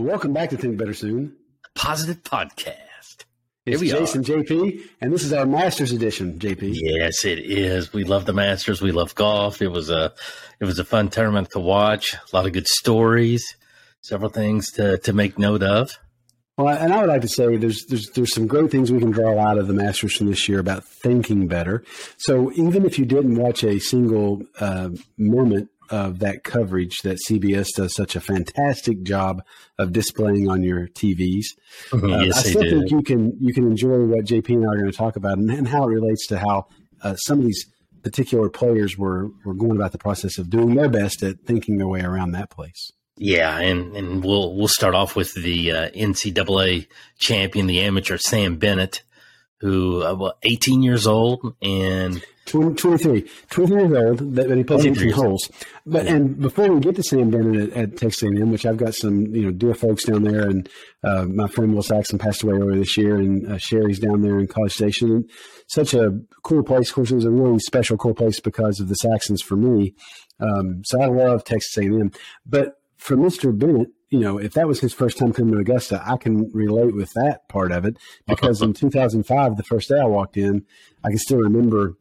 Well, welcome back to Think Better Soon. Positive Podcast. It's Jason are. JP, and this is our Masters edition, JP. Yes, it is. We love the Masters. We love golf. It was a it was a fun tournament to watch. A lot of good stories. Several things to to make note of. Well, and I would like to say there's there's there's some great things we can draw out of the Masters from this year about thinking better. So even if you didn't watch a single uh, moment of that coverage that CBS does such a fantastic job of displaying on your TVs. Mm-hmm. Uh, yes, I still think you can you can enjoy what JP and I are going to talk about and, and how it relates to how uh, some of these particular players were were going about the process of doing their best at thinking their way around that place. Yeah, and, and we'll we'll start off with the uh, NCAA champion, the amateur Sam Bennett, who uh, well, 18 years old and 20, 23, 23 years old, that, that he plays 18 holes. But yeah. and before we get to Sam Bennett at, at Texas A&M, which I've got some you know dear folks down there, and uh, my friend Will Saxon passed away earlier this year, and uh, Sherry's down there in College Station, and such a cool place. Of course, it was a really special, cool place because of the Saxons for me. Um, so I love Texas A&M, but for Mr. Bennett, you know, if that was his first time coming to Augusta, I can relate with that part of it because in 2005, the first day I walked in, I can still remember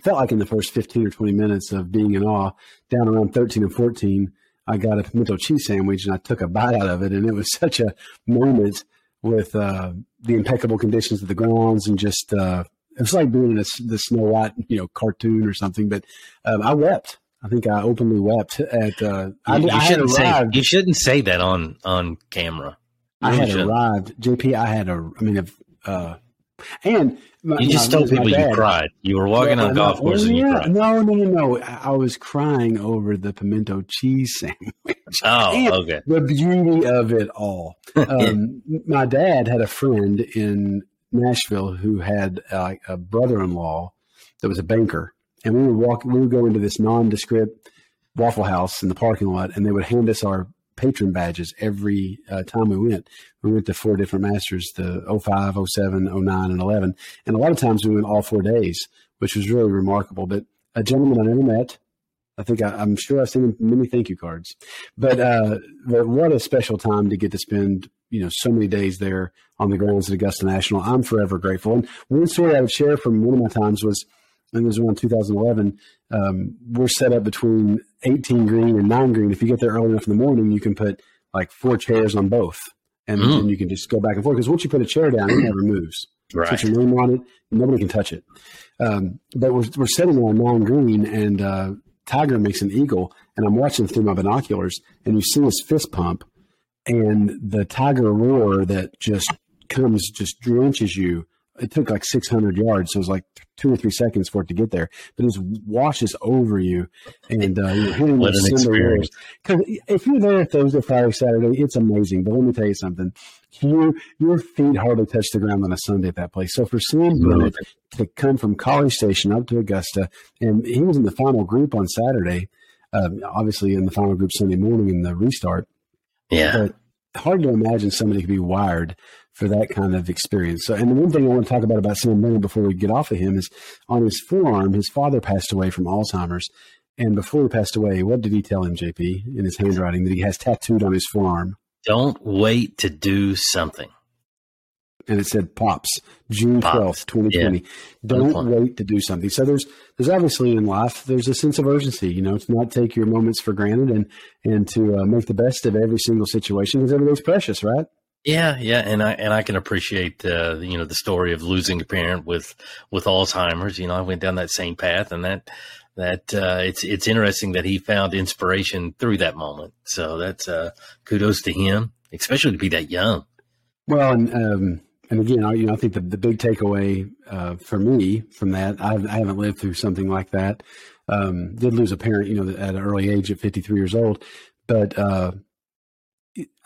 felt like in the first 15 or 20 minutes of being in awe, down around 13 and 14, I got a pimento cheese sandwich and I took a bite out of it. And it was such a moment with uh, the impeccable conditions of the grounds and just, uh, it was like being in a, the Snow White, you know, cartoon or something. But um, I wept. I think I openly wept at. Uh, I, you, shouldn't say you shouldn't say that on on camera. You I had shouldn't. arrived, JP. I had a. I mean, uh, and my, you just told people you cried. You were walking on golf course and you cried. No, no, no, no. I was crying over the pimento cheese sandwich. Oh, okay. The beauty of it all. Um, my dad had a friend in Nashville who had uh, a brother-in-law that was a banker, and we would walk. We would go into this nondescript Waffle House in the parking lot, and they would hand us our patron badges every uh, time we went. We went to four different masters, the 05, 07, 09, and 11. And a lot of times we went all four days, which was really remarkable. But a gentleman I never met, I think I, am sure I've seen many thank you cards. But, uh, but what a special time to get to spend, you know, so many days there on the grounds at Augusta National. I'm forever grateful. And one story I would share from one of my times was – I think it was around 2011. Um, we're set up between 18 green and 9 green. If you get there early enough in the morning, you can put like four chairs on both, and, mm. and you can just go back and forth. Because once you put a chair down, it never moves. Right. Put your name on it, nobody can touch it. Um, but we're, we're sitting on 9 green, and uh, Tiger makes an eagle, and I'm watching through my binoculars, and you see his fist pump, and the Tiger roar that just comes, just drenches you it took like 600 yards. So it was like two or three seconds for it to get there, but it washes over you. And uh, you're hearing what the experience. Because if you're there Thursday, Friday, Saturday, it's amazing. But let me tell you something. Your, your feet hardly touch the ground on a Sunday at that place. So for Sam Bennett to come from College Station up to Augusta, and he was in the final group on Saturday, um, obviously in the final group Sunday morning in the restart. Yeah. But hard to imagine somebody could be wired for that kind of experience. So, and the one thing I want to talk about about Sam Bennett before we get off of him is on his forearm, his father passed away from Alzheimer's. And before he passed away, what did he tell him, JP, in his handwriting that he has tattooed on his forearm? Don't wait to do something. And it said Pops, June twelfth, twenty twenty. Don't wait to do something. So there's there's obviously in life there's a sense of urgency. You know, to not take your moments for granted and and to uh, make the best of every single situation because everything's precious, right? Yeah, yeah, and I and I can appreciate uh, you know the story of losing a parent with with Alzheimer's. You know, I went down that same path, and that that uh, it's it's interesting that he found inspiration through that moment. So that's uh, kudos to him, especially to be that young. Well, and um, and again, I, you know, I think the, the big takeaway uh, for me from that, I've, I haven't lived through something like that. Um, did lose a parent, you know, at an early age at 53 years old, but uh,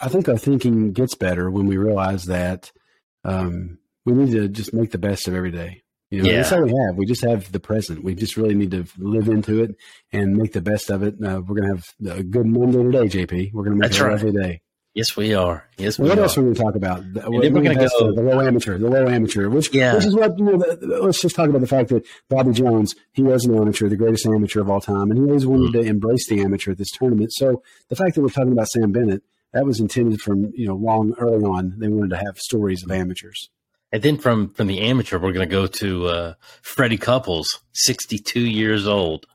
I think our thinking gets better when we realize that um, we need to just make the best of every day. You know, yeah. that's all we have. We just have the present. We just really need to live into it and make the best of it. Uh, we're going to have a good Monday today, JP. We're going to make that's it right. every day. Yes, we are. Yes, we what are. else are we going to talk about? We're, we're going to go the low amateur, the low amateur, which, yeah. which is what you know. The, let's just talk about the fact that Bobby Jones, he was an amateur, the greatest amateur of all time, and he always wanted mm. to embrace the amateur at this tournament. So the fact that we're talking about Sam Bennett that was intended from you know long early on. They wanted to have stories of amateurs. And then from from the amateur, we're going to go to uh, Freddie Couples, sixty two years old.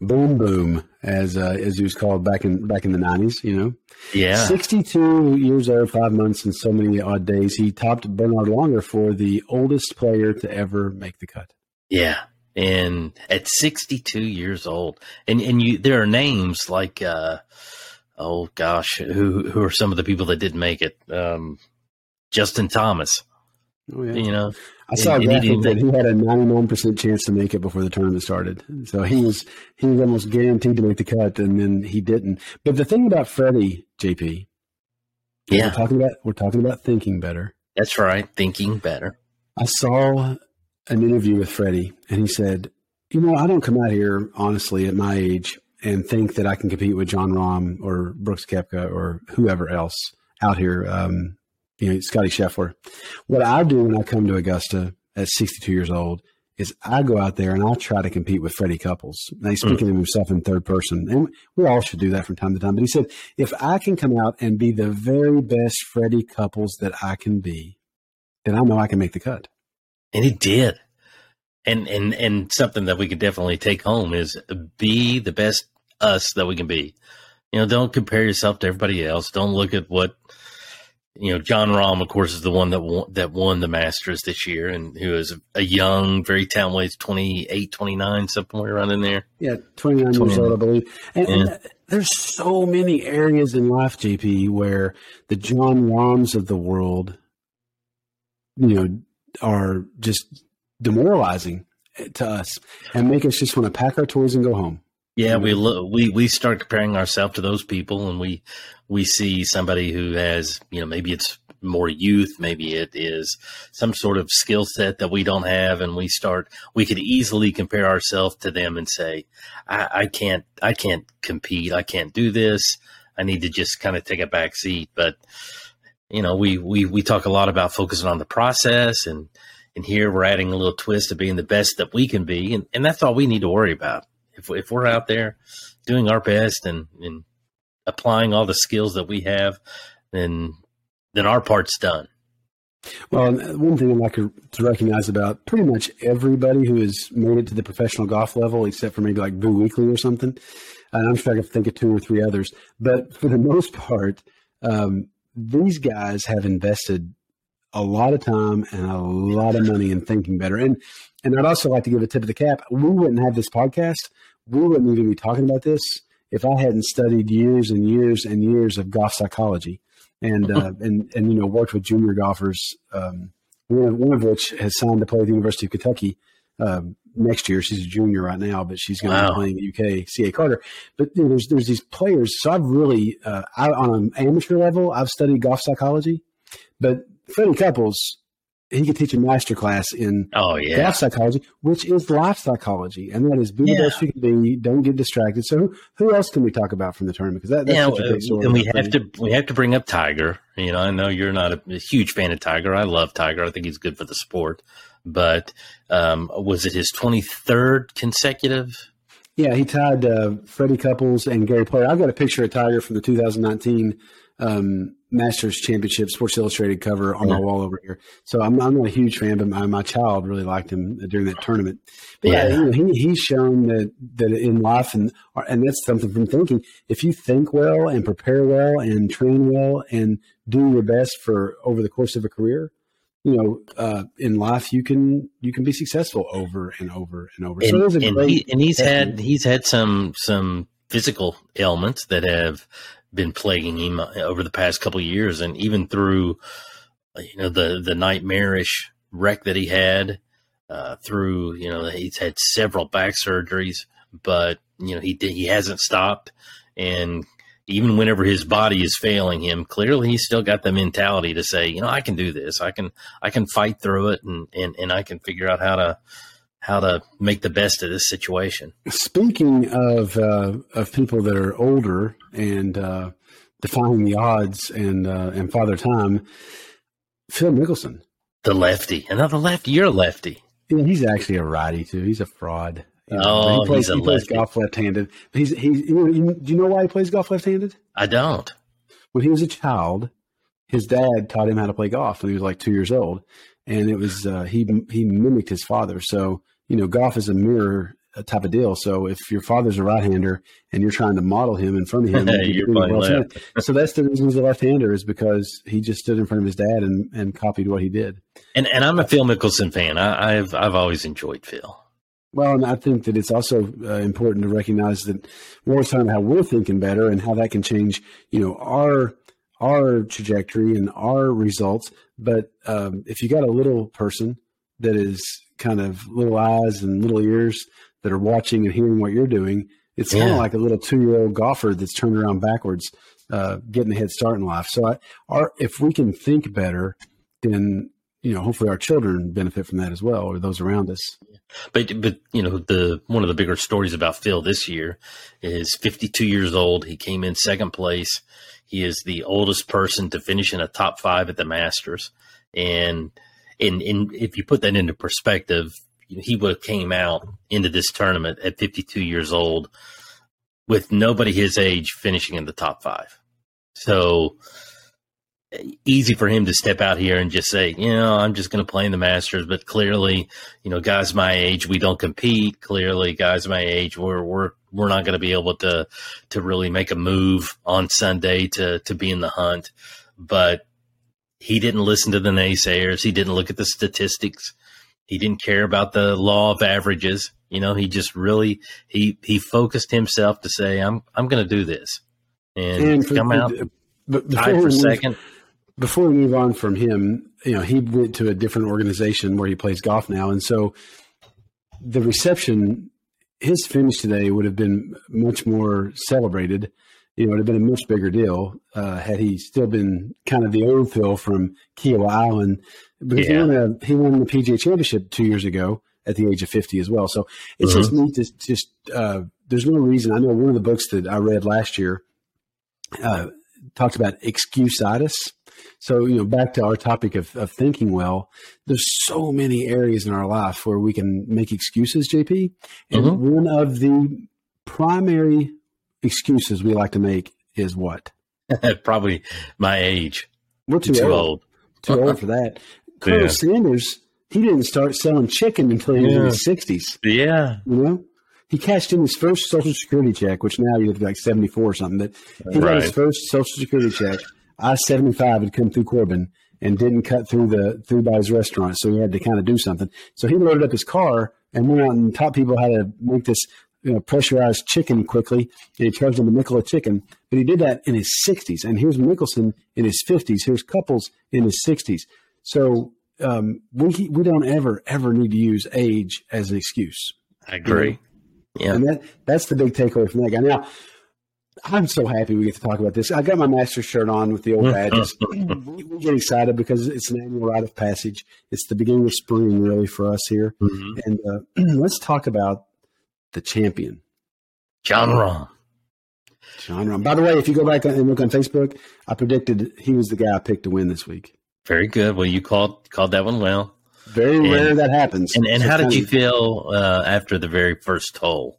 Boom Boom, as uh, as he was called back in back in the nineties. You know, yeah, sixty two years old, five months, and so many odd days. He topped Bernhard Langer for the oldest player to ever make the cut. Yeah, and at 62 years old, and and you there are names like uh, oh gosh, who who are some of the people that didn't make it? Um, Justin Thomas. Oh, yeah. You know, I saw a graphic that he had a 99% chance to make it before the tournament started. So he was he was almost guaranteed to make the cut, and then he didn't. But the thing about Freddie, JP, yeah, we're talking about we're talking about thinking better. That's right, thinking better. I saw an interview with Freddie, and he said, "You know, I don't come out here honestly at my age and think that I can compete with Jon Rahm or Brooks Koepka or whoever else out here." Um, you know, Scottie Scheffler. What I do when I come to Augusta at 62 years old is I go out there and I try to compete with Freddie Couples. Now he's speaking mm. of himself in third person, and we all should do that from time to time. But he said, if I can come out and be the very best Freddie Couples that I can be, then I know I can make the cut. And he did. And and and something that we could definitely take home is be the best us that we can be. You know, don't compare yourself to everybody else. Don't look at what you know, Jon Rahm, of course, is the one that won, that won the Masters this year, and who is a young, very talented, weighs 28, 29, somewhere around in there. Yeah, 29 years old, I believe. And, yeah. and, there's so many areas in life, JP, where the Jon Rahms of the world, you know, are just demoralizing to us and make us just want to pack our toys and go home. Yeah, we look, we we start comparing ourselves to those people, and we we see somebody who has you know maybe it's more youth, maybe it is some sort of skill set that we don't have, and we start we could easily compare ourselves to them and say, I, I can't I can't compete, I can't do this, I need to just kind of take a back seat. But you know, we we we talk a lot about focusing on the process and. And here we're adding a little twist of being the best that we can be, and, and that's all we need to worry about if if we're out there doing our best and and applying all the skills that we have, then then our part's done. Well, one thing I'd like to recognize about pretty much everybody who has made it to the professional golf level, except for maybe like Boo Weekley or something, and I'm sure I can think of two or three others, but for the most part, um, these guys have invested a lot of time and a lot of money in thinking better. And and I'd also like to give a tip of the cap. We wouldn't have this podcast. We wouldn't even be talking about this if I hadn't studied years and years and years of golf psychology and uh, and and you know worked with junior golfers. Um, one, of, one of which has signed to play at the University of Kentucky um, next year. She's a junior right now, but she's going to wow. be playing at UK CA Carter. But you know, there's there's these players. So I've really uh, I, on an amateur level, I've studied golf psychology, but Freddie Couples he could teach a master class in oh yeah golf psychology, which is life psychology, and that is be yeah. the best you can be. Don't get distracted. So who, else can we talk about from the tournament? Because that, that's yeah, such a great story. And we have to we have to bring up Tiger. You know, I know you're not a, a, huge fan of Tiger. I love Tiger. I think he's good for the sport. But um, was it his 23rd consecutive? Yeah, he tied uh, Freddie Couples and Gary Player. I've got a picture of Tiger from the 2019 um, Masters Championship Sports Illustrated cover on my wall over here. So I'm, I'm not a huge fan, but my, my child really liked him during that tournament. But yeah, yeah he, he's shown that, that in life, and, and that's something from thinking. If you think well and prepare well and train well and do your best for over the course of a career, you know, uh, in life you can you can be successful over and over and over. And, so and, he, and he's had he's had some some physical ailments that have been plaguing him over the past couple years, and even through you know the the nightmarish wreck that he had, uh, through you know he's had several back surgeries, but you know he he hasn't stopped, and even whenever his body is failing him, clearly he's still got the mentality to say, you know, I can do this, I can I can fight through it, and and and I can figure out how to how to make the best of this situation. Speaking of uh, of people that are older and uh, defying the odds and uh, and father time, Phil Mickelson, the lefty, another lefty. You're a lefty. Yeah, he's actually a righty too. He's a fraud. You know, oh, he plays, he plays golf left-handed. He's he's. You know, do you know why he plays golf left-handed? I don't. when he was a child, his dad taught him how to play golf when he was like two years old, and it was uh, he he mimicked his father. So you know, golf is a mirror type of deal. So if your father's a right hander and you're trying to model him in front of him, you're playing left. so that's the reason he's a left hander is because he just stood in front of his dad and, and copied what he did. And and I'm a Phil Mickelson fan. I, have I've always enjoyed Phil. Well, and I think that it's also uh, important to recognize that talking about how we're thinking better and how that can change, you know, our our trajectory and our results. But um, if you got a little person that is kind of little eyes and little ears that are watching and hearing what you're doing, it's yeah. kind of like a little two year old golfer that's turned around backwards, uh, getting a head start in life. So, I, our, if we can think better, then you know, hopefully our children benefit from that as well, or those around us. But but you know, the one of the bigger stories about Phil this year is 52 years old. He came in second place. He is the oldest person to finish in a top five at the Masters, and and, and if you put that into perspective, he would have came out into this tournament at 52 years old with nobody his age finishing in the top five. So easy for him to step out here and just say, you know, I'm just going to play in the Masters. But clearly, you know, guys my age, we don't compete. Clearly, guys my age, we're we're we're not going to be able to to really make a move on Sunday to to be in the hunt. But he didn't listen to the naysayers. He didn't look at the statistics. He didn't care about the law of averages. You know, he just really he he focused himself to say, "I'm I'm going to do this," and, and for, come out but before for move, second. Before we move on from him, you know, he went to a different organization where he plays golf now, and so the reception, his finish today would have been much more celebrated you know, it would have been a much bigger deal uh, had he still been kind of the old Phil from Kiawah Island. Because yeah. he, won a, he won the PGA Championship two years ago at the age of 50 as well. So it's mm-hmm. just neat to just, uh, there's no reason. I know one of the books that I read last year uh, talked about excusitis. So, you know, back to our topic of, of thinking well, there's so many areas in our life where we can make excuses, JP. And mm-hmm. one of the primary excuses we like to make is what? Probably my age. We're too, too old. old. Too old for that. Colonel yeah. Sanders, he didn't start selling chicken until he was in his sixties. Yeah. You know? He cashed in his first social security check, which now you'd be like seventy four or something, but he right. got his first social security check. I seventy five had come through Corbin and didn't cut through the through by his restaurant, so he had to kind of do something. So he loaded up his car and went out and taught people how to make this you know, pressurized chicken quickly, and he charged him a nickel a chicken. But he did that in his 60s. And here's Mickelson in his 50s. Here's Couples in his 60s. So um, we we don't ever ever need to use age as an excuse. I agree. Yeah, and that that's the big takeaway from that guy. Now, I'm so happy we get to talk about this. I got my master shirt on with the old badges. we, we, get excited because it's an annual rite of passage. It's the beginning of spring, really, for us here. Mm-hmm. And uh, let's talk about the champion. Jon Rahm. Jon Rahm. By the way, if you go back and look on Facebook, I predicted he was the guy I picked to win this week. Very good. Well, you called called that one well. Very and, rare that happens. And, and so how did you feel uh, after the very first hole?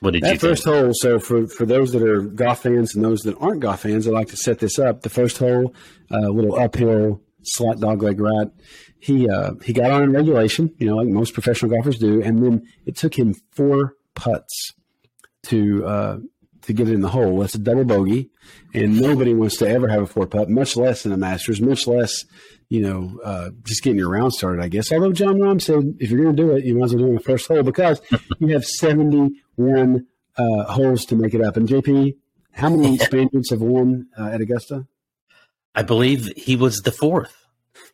What did you that you first think? hole? So for for those that are golf fans and those that aren't golf fans, I like to set this up. The first hole, a uh, little uphill, slight dogleg right he uh, he got on in regulation, you know, like most professional golfers do, and then it took him four putts to uh, to get it in the hole. That's a double bogey, and nobody wants to ever have a four putt, much less in a Masters, much less, you know, uh, just getting your round started. I guess. Although Jon Rahm said, if you're going to do it, you might as well do it in the first hole because you have 71 uh, holes to make it up. And JP, how many Spaniards have won uh, at Augusta? I believe he was the fourth.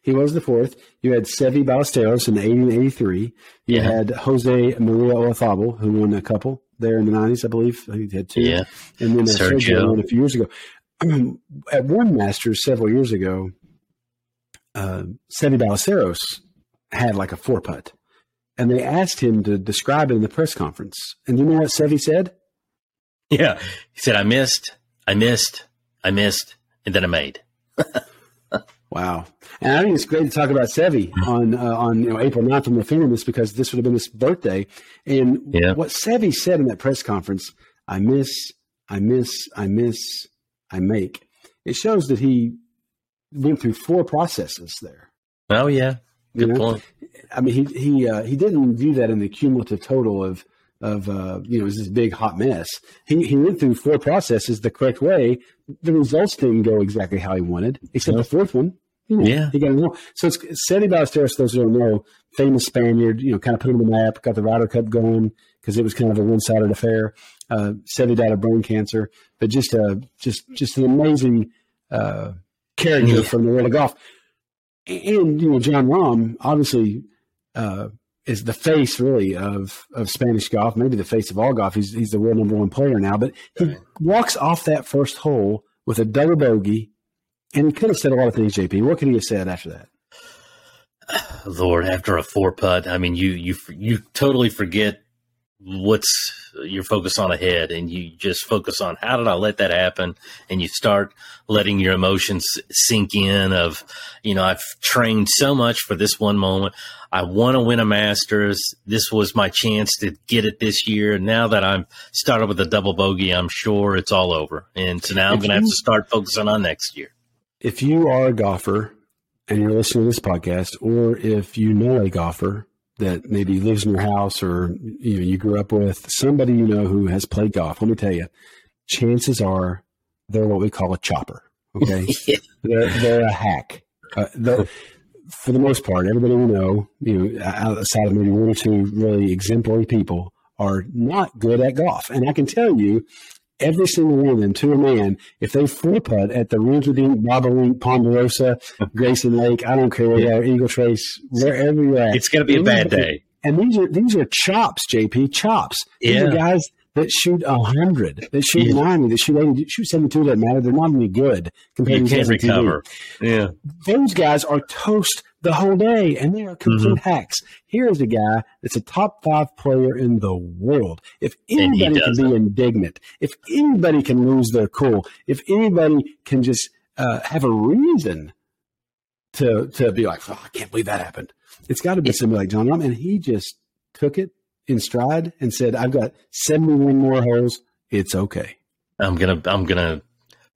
He was the fourth. You had Seve Ballesteros in 80 and 83. You yeah. had Jose Maria Olazabal, who won a couple there in the 90s, I believe. He had two. Yeah. And then uh, Sergio. Sergio won a few years ago. I mean, at one Masters several years ago, uh, Seve Ballesteros had like a four putt. And they asked him to describe it in the press conference. And you know what Seve said? Yeah. He said, I missed, I missed, I missed, and then I made. Wow. And I think it's great to talk about Seve on uh, on you know, April 9th when we're because this would have been his birthday. And yeah. what Seve said in that press conference, I miss, I miss, I miss, I make. it shows that he went through four processes there. Oh yeah, good you know? point. I mean, he he uh, he didn't do that in the cumulative total of of uh, you know, was this big hot mess. He he went through four processes the correct way. The results didn't go exactly how he wanted, except the fourth one. You know, yeah, he got it So it's Seve Ballesteros. Those who don't know, famous Spaniard. You know, kind of put him on the map. Got the Ryder Cup going because it was kind of a one-sided affair. Uh, Seve died of brain cancer, but just uh, just just an amazing uh, character yeah. from the world of golf. And you know, John Rahm obviously uh, is the face really of of Spanish golf, maybe the face of all golf. He's he's the world number one player now, but he walks off that first hole with a double bogey, and he could have said a lot of things. JP, what could he have said after that? Lord, after a four putt, I mean, you you you totally forget what's you're focused on ahead and you just focus on how did I let that happen and you start letting your emotions sink in of you know I've trained so much for this one moment. I want to win a masters. This was my chance to get it this year. Now that I'm started with a double bogey I'm sure it's all over. And so now I'm going to have to start focusing on next year. If you are a golfer and you're listening to this podcast or if you know a golfer that maybe lives in your house or you know you grew up with somebody you know who has played golf. Let me tell you, chances are they're what we call a chopper. Okay, yeah. they're they're a hack. Uh, for the most part, everybody we know, you know, outside of maybe one or two really exemplary people, are not good at golf. And I can tell you, every single one of them to a man, if they four putt at the Rinky Bobolink, Ponderosa, Grayson Lake, I don't care where you are, Eagle Trace, wherever you're at. It's going to be a bad day. And these are these are chops, JP, chops. These yeah. are guys that shoot hundred, that shoot yeah. ninety, that shoot eighty, shoot seventy-two. Doesn't matter. They're not any good compared you to can't recover. Yeah, those guys are toast the whole day, and they are complete mm-hmm. hacks. Here is a guy that's a top five player in the world. If anybody can be indignant, if anybody can lose their cool, if anybody can just uh, have a reason to to be like, oh, I can't believe that happened. It's got to be somebody like Jon Rahm, and he just took it in stride and said, "I've got seventy-one more holes. It's okay." I'm gonna I'm gonna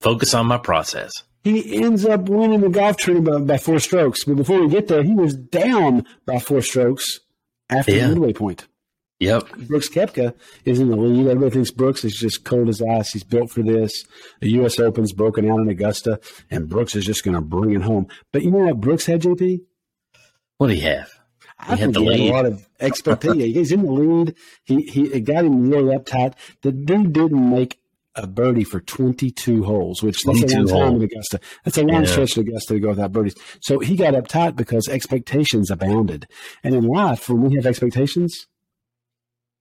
focus on my process he ends up winning the golf tournament by, by, four strokes. But before we get there, he was down by four strokes after yeah. the midway point. Yep. Brooks Koepka is in the lead. Everybody thinks Brooks is just cold as ice. He's built for this. The U.S. Open's broken out in Augusta, and Brooks is just going to bring it home. But you know what Brooks had, JP? What do he have? I he think he had a lot of expectation. He's in the lead. He he it got him really uptight. The dude didn't make a birdie for 22 holes, which that's a long time in Augusta. That's a long yeah. stretch in Augusta to go without birdies. So he got uptight because expectations abounded. And in life, when we have expectations,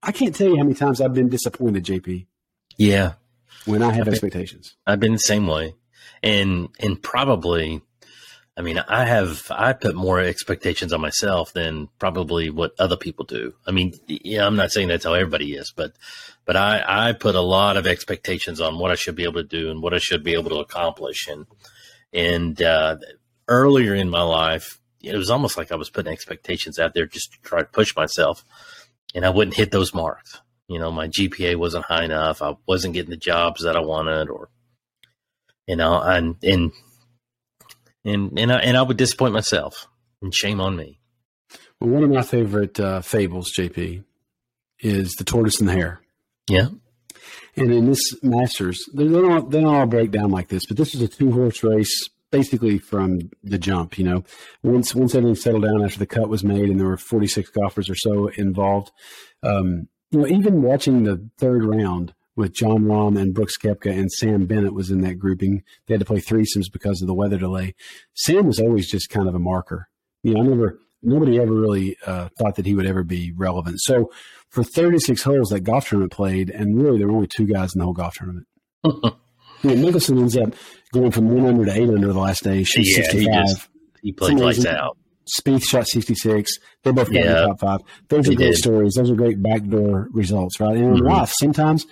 I can't tell you how many times I've been disappointed, JP. Yeah. When I have I've expectations. Been, I've been the same way. And and probably I mean, I have I put more expectations on myself than probably what other people do. I mean, yeah, I'm not saying that's how everybody is, but but I I put a lot of expectations on what I should be able to do and what I should be able to accomplish. And and uh, earlier in my life, it was almost like I was putting expectations out there just to try to push myself, and I wouldn't hit those marks. You know, my GPA wasn't high enough. I wasn't getting the jobs that I wanted, or you know, and and and and I, and I would disappoint myself, and shame on me. Well, one of my favorite uh, fables, JP, is the tortoise and the hare. Yeah. And in this Masters, they don't, they don't all break down like this, but this is a two horse race basically from the jump. You know, once once everything settled down after the cut was made, and there were 46 golfers or so involved. Um, you know, even watching the third round, with Jon Rahm and Brooks Koepka and Sam Bennett was in that grouping. They had to play threesomes because of the weather delay. Sam was always just kind of a marker. You know, I never, nobody ever really uh, thought that he would ever be relevant. So for 36 holes, that golf tournament played, and really there were only two guys in the whole golf tournament. you know, Mickelson ends up going from one under to eight under the last day. Shoots yeah, 65. He, just, he played lights out. Spieth shot 66. They both got yeah, in the top five. Those are great did. stories. Those are great backdoor results, right? And in mm-hmm. life, sometimes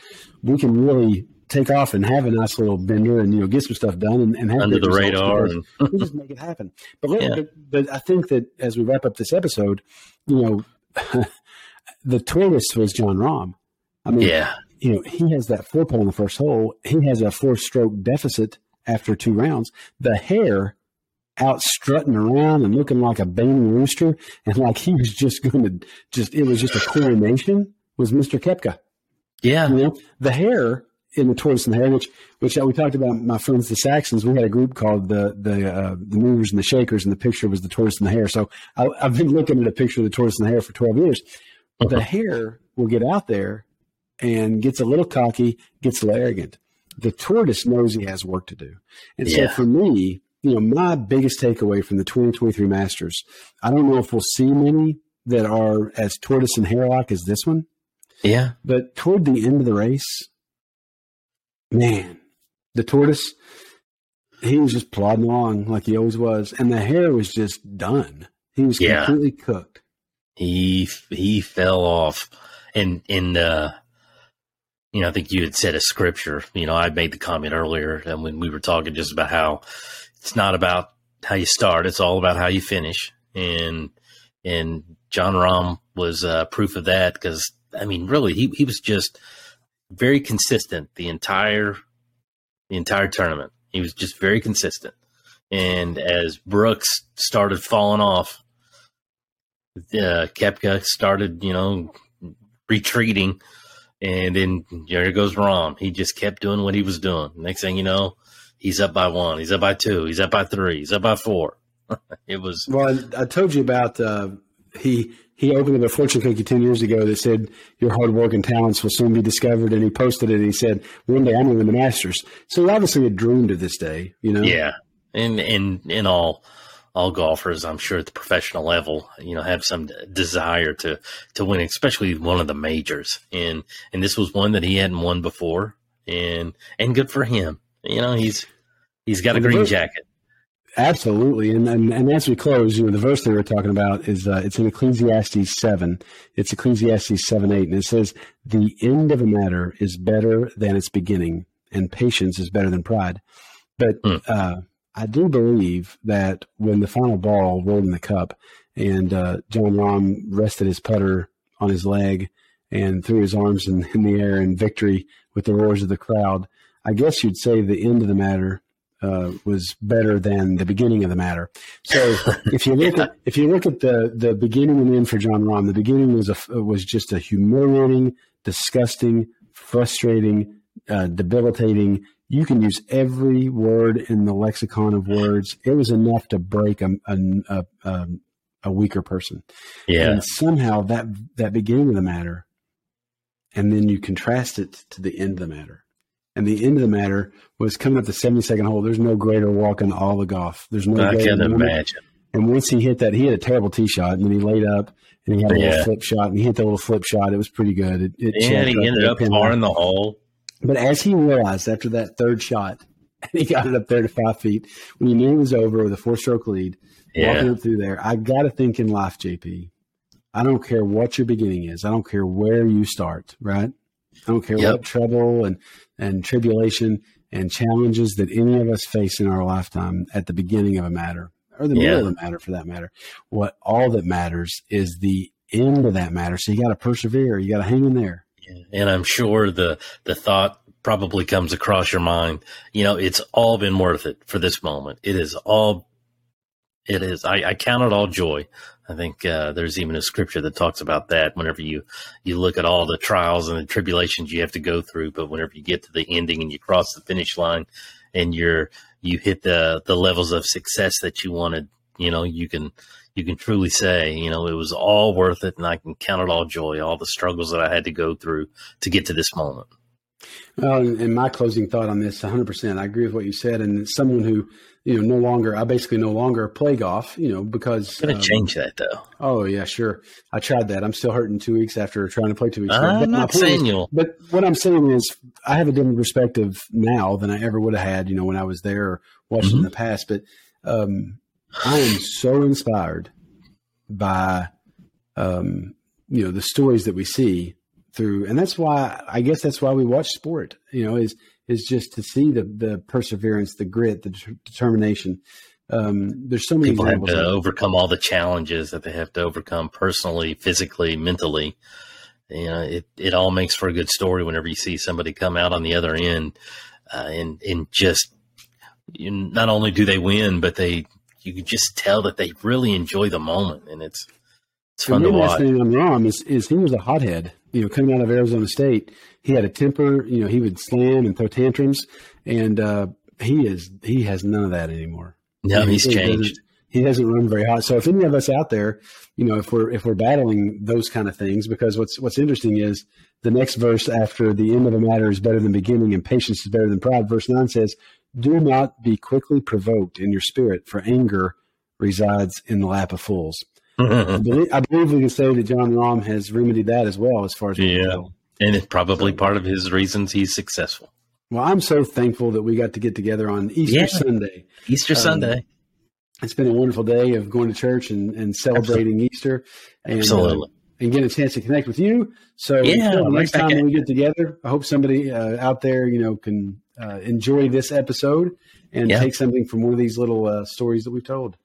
we can really take off and have a nice little bender and you know get some stuff done and, and have under the radar and we just make it happen. But, yeah. but, but I think that as we wrap up this episode, you know, the tortoise was Jon Rahm. I mean, yeah, you know, he has that four putt on the first hole. He has a four stroke deficit after two rounds. The hare out strutting around and looking like a baiting rooster and like he was just going to just it was just a coronation was Mr. Koepka. Yeah. You know, the hare in the tortoise and the hare, which which we talked about my friends the Saxons, we had a group called the the uh, the movers and the shakers, and the picture was the tortoise and the hare. So I, have been looking at a picture of the tortoise and the hare for twelve years. But the hare will get out there and gets a little cocky, gets a little arrogant. The tortoise knows he has work to do, and yeah. so for me, you know, my biggest takeaway from the 2023 Masters, I don't know if we'll see many that are as tortoise and hairlock as this one. Yeah. But toward the end of the race, man, the tortoise, he was just plodding along like he always was. And the hare was just done. He was yeah. completely cooked. He he fell off. And and uh you know, I think you had said a scripture. You know, I made the comment earlier and when we were talking just about how it's not about how you start; it's all about how you finish. And and Jon Rahm was uh, proof of that because I mean, really, he he was just very consistent the entire the entire tournament. He was just very consistent. And as Brooks started falling off, uh, Koepka started, you know, retreating. And then there goes Rahm. He just kept doing what he was doing. Next thing you know, he's up by one, he's up by two, he's up by three, he's up by four. it was well. I, I told you about uh, he he opened a fortune cookie ten years ago that said your hard work and talents will soon be discovered, and he posted it. and He said one day I'm going to win the Masters. So obviously a dream to this day, you know. Yeah, and and in all all golfers, I'm sure at the professional level, you know, have some desire to to win, especially one of the majors. And and this was one that he hadn't won before, and and good for him. You know, he's he's got a green jacket. Absolutely, and, and and as we close, you know, the verse that we're talking about is uh, it's in Ecclesiastes seven. It's Ecclesiastes seven eight, and it says, "The end of a matter is better than its beginning, and patience is better than pride." But mm. uh, I do believe that when the final ball rolled in the cup, and uh, Jon Rahm rested his putter on his leg and threw his arms in, in the air in victory with the roars of the crowd, I guess you'd say the end of the matter uh, was better than the beginning of the matter. So if you look yeah. at if you look at the the beginning and end for Jon Rahm, the beginning was a was just a humiliating, disgusting, frustrating, uh, debilitating. You can use every word in the lexicon of words. It was enough to break a a, a, a weaker person. Yeah, and somehow that that beginning of the matter, and then you contrast it to the end of the matter and the end of the matter was coming up the 72nd hole. There's no greater walk in all the golf. There's no. I can't imagine. And once he hit that, he had a terrible tee shot, and then he laid up and he had a yeah. little flip shot, and he hit the little flip shot. It was pretty good. It, it yeah, he ended up far in the hole. But as he realized after that third shot, and he got it up there to five feet, when he knew it was over with a four stroke lead, yeah. walking up through there, I got to think in life, JP. I don't care what your beginning is. I don't care where you start, right? I don't care yep. what trouble and, and tribulation and challenges that any of us face in our lifetime at the beginning of a matter or the yeah. middle of the matter for that matter. What all that matters is the end of that matter. So you got to persevere. You got to hang in there. And I'm sure the, the thought probably comes across your mind. You know, it's all been worth it for this moment. It is all, it is. I, I count it all joy I think uh, there's even a scripture that talks about that. Whenever you you look at all the trials and the tribulations you have to go through, but whenever you get to the ending and you cross the finish line, and you're you hit the the levels of success that you wanted, you know, you can you can truly say, you know, it was all worth it, and I can count it all joy, all the struggles that I had to go through to get to this moment. Well, and my closing thought on this, 100%, I agree with what you said. And someone who, you know, no longer, I basically no longer play golf, you know, because. going to um, change that though. Oh, yeah, sure. I tried that. I'm still hurting two weeks after trying to play two weeks. I'm but not saying you But what I'm saying is, I have a different perspective now than I ever would have had, you know, when I was there or watching mm-hmm. in the past. But um, I am so inspired by, um, you know, the stories that we see through, and that's why I guess that's why we watch sport. You know, is is just to see the the perseverance, the grit, the de- determination. Um, there's so many people have to overcome all the challenges that they have to overcome personally, physically, mentally. You know, it it all makes for a good story whenever you see somebody come out on the other end uh, and and just you, not only do they win, but they you can just tell that they really enjoy the moment, and it's it's fun to watch. on Rahm is, is he was a hothead. You know, coming out of Arizona State, he had a temper. You know, he would slam and throw tantrums, and uh, he is he has none of that anymore. No, he's he changed. He hasn't run very hot. So if any of us out there, you know, if we're if we're battling those kind of things, because what's what's interesting is the next verse after the end of a matter is better than beginning, and patience is better than pride. Verse nine says, "Do not be quickly provoked in your spirit, for anger resides in the lap of fools." I, believe, I, believe, we can say that Jon Rahm has remedied that as well, as far as yeah, and it's probably so, part of his reasons he's successful. Well, I'm so thankful that we got to get together on Easter yeah. Sunday. Easter um, Sunday. It's been a wonderful day of going to church and, and celebrating Absolutely. Easter. And, Absolutely. Uh, and getting a chance to connect with you. So yeah, next time we get together, I hope somebody uh, out there, you know, can uh, enjoy this episode and yeah. take something from one of these little uh, stories that we've told.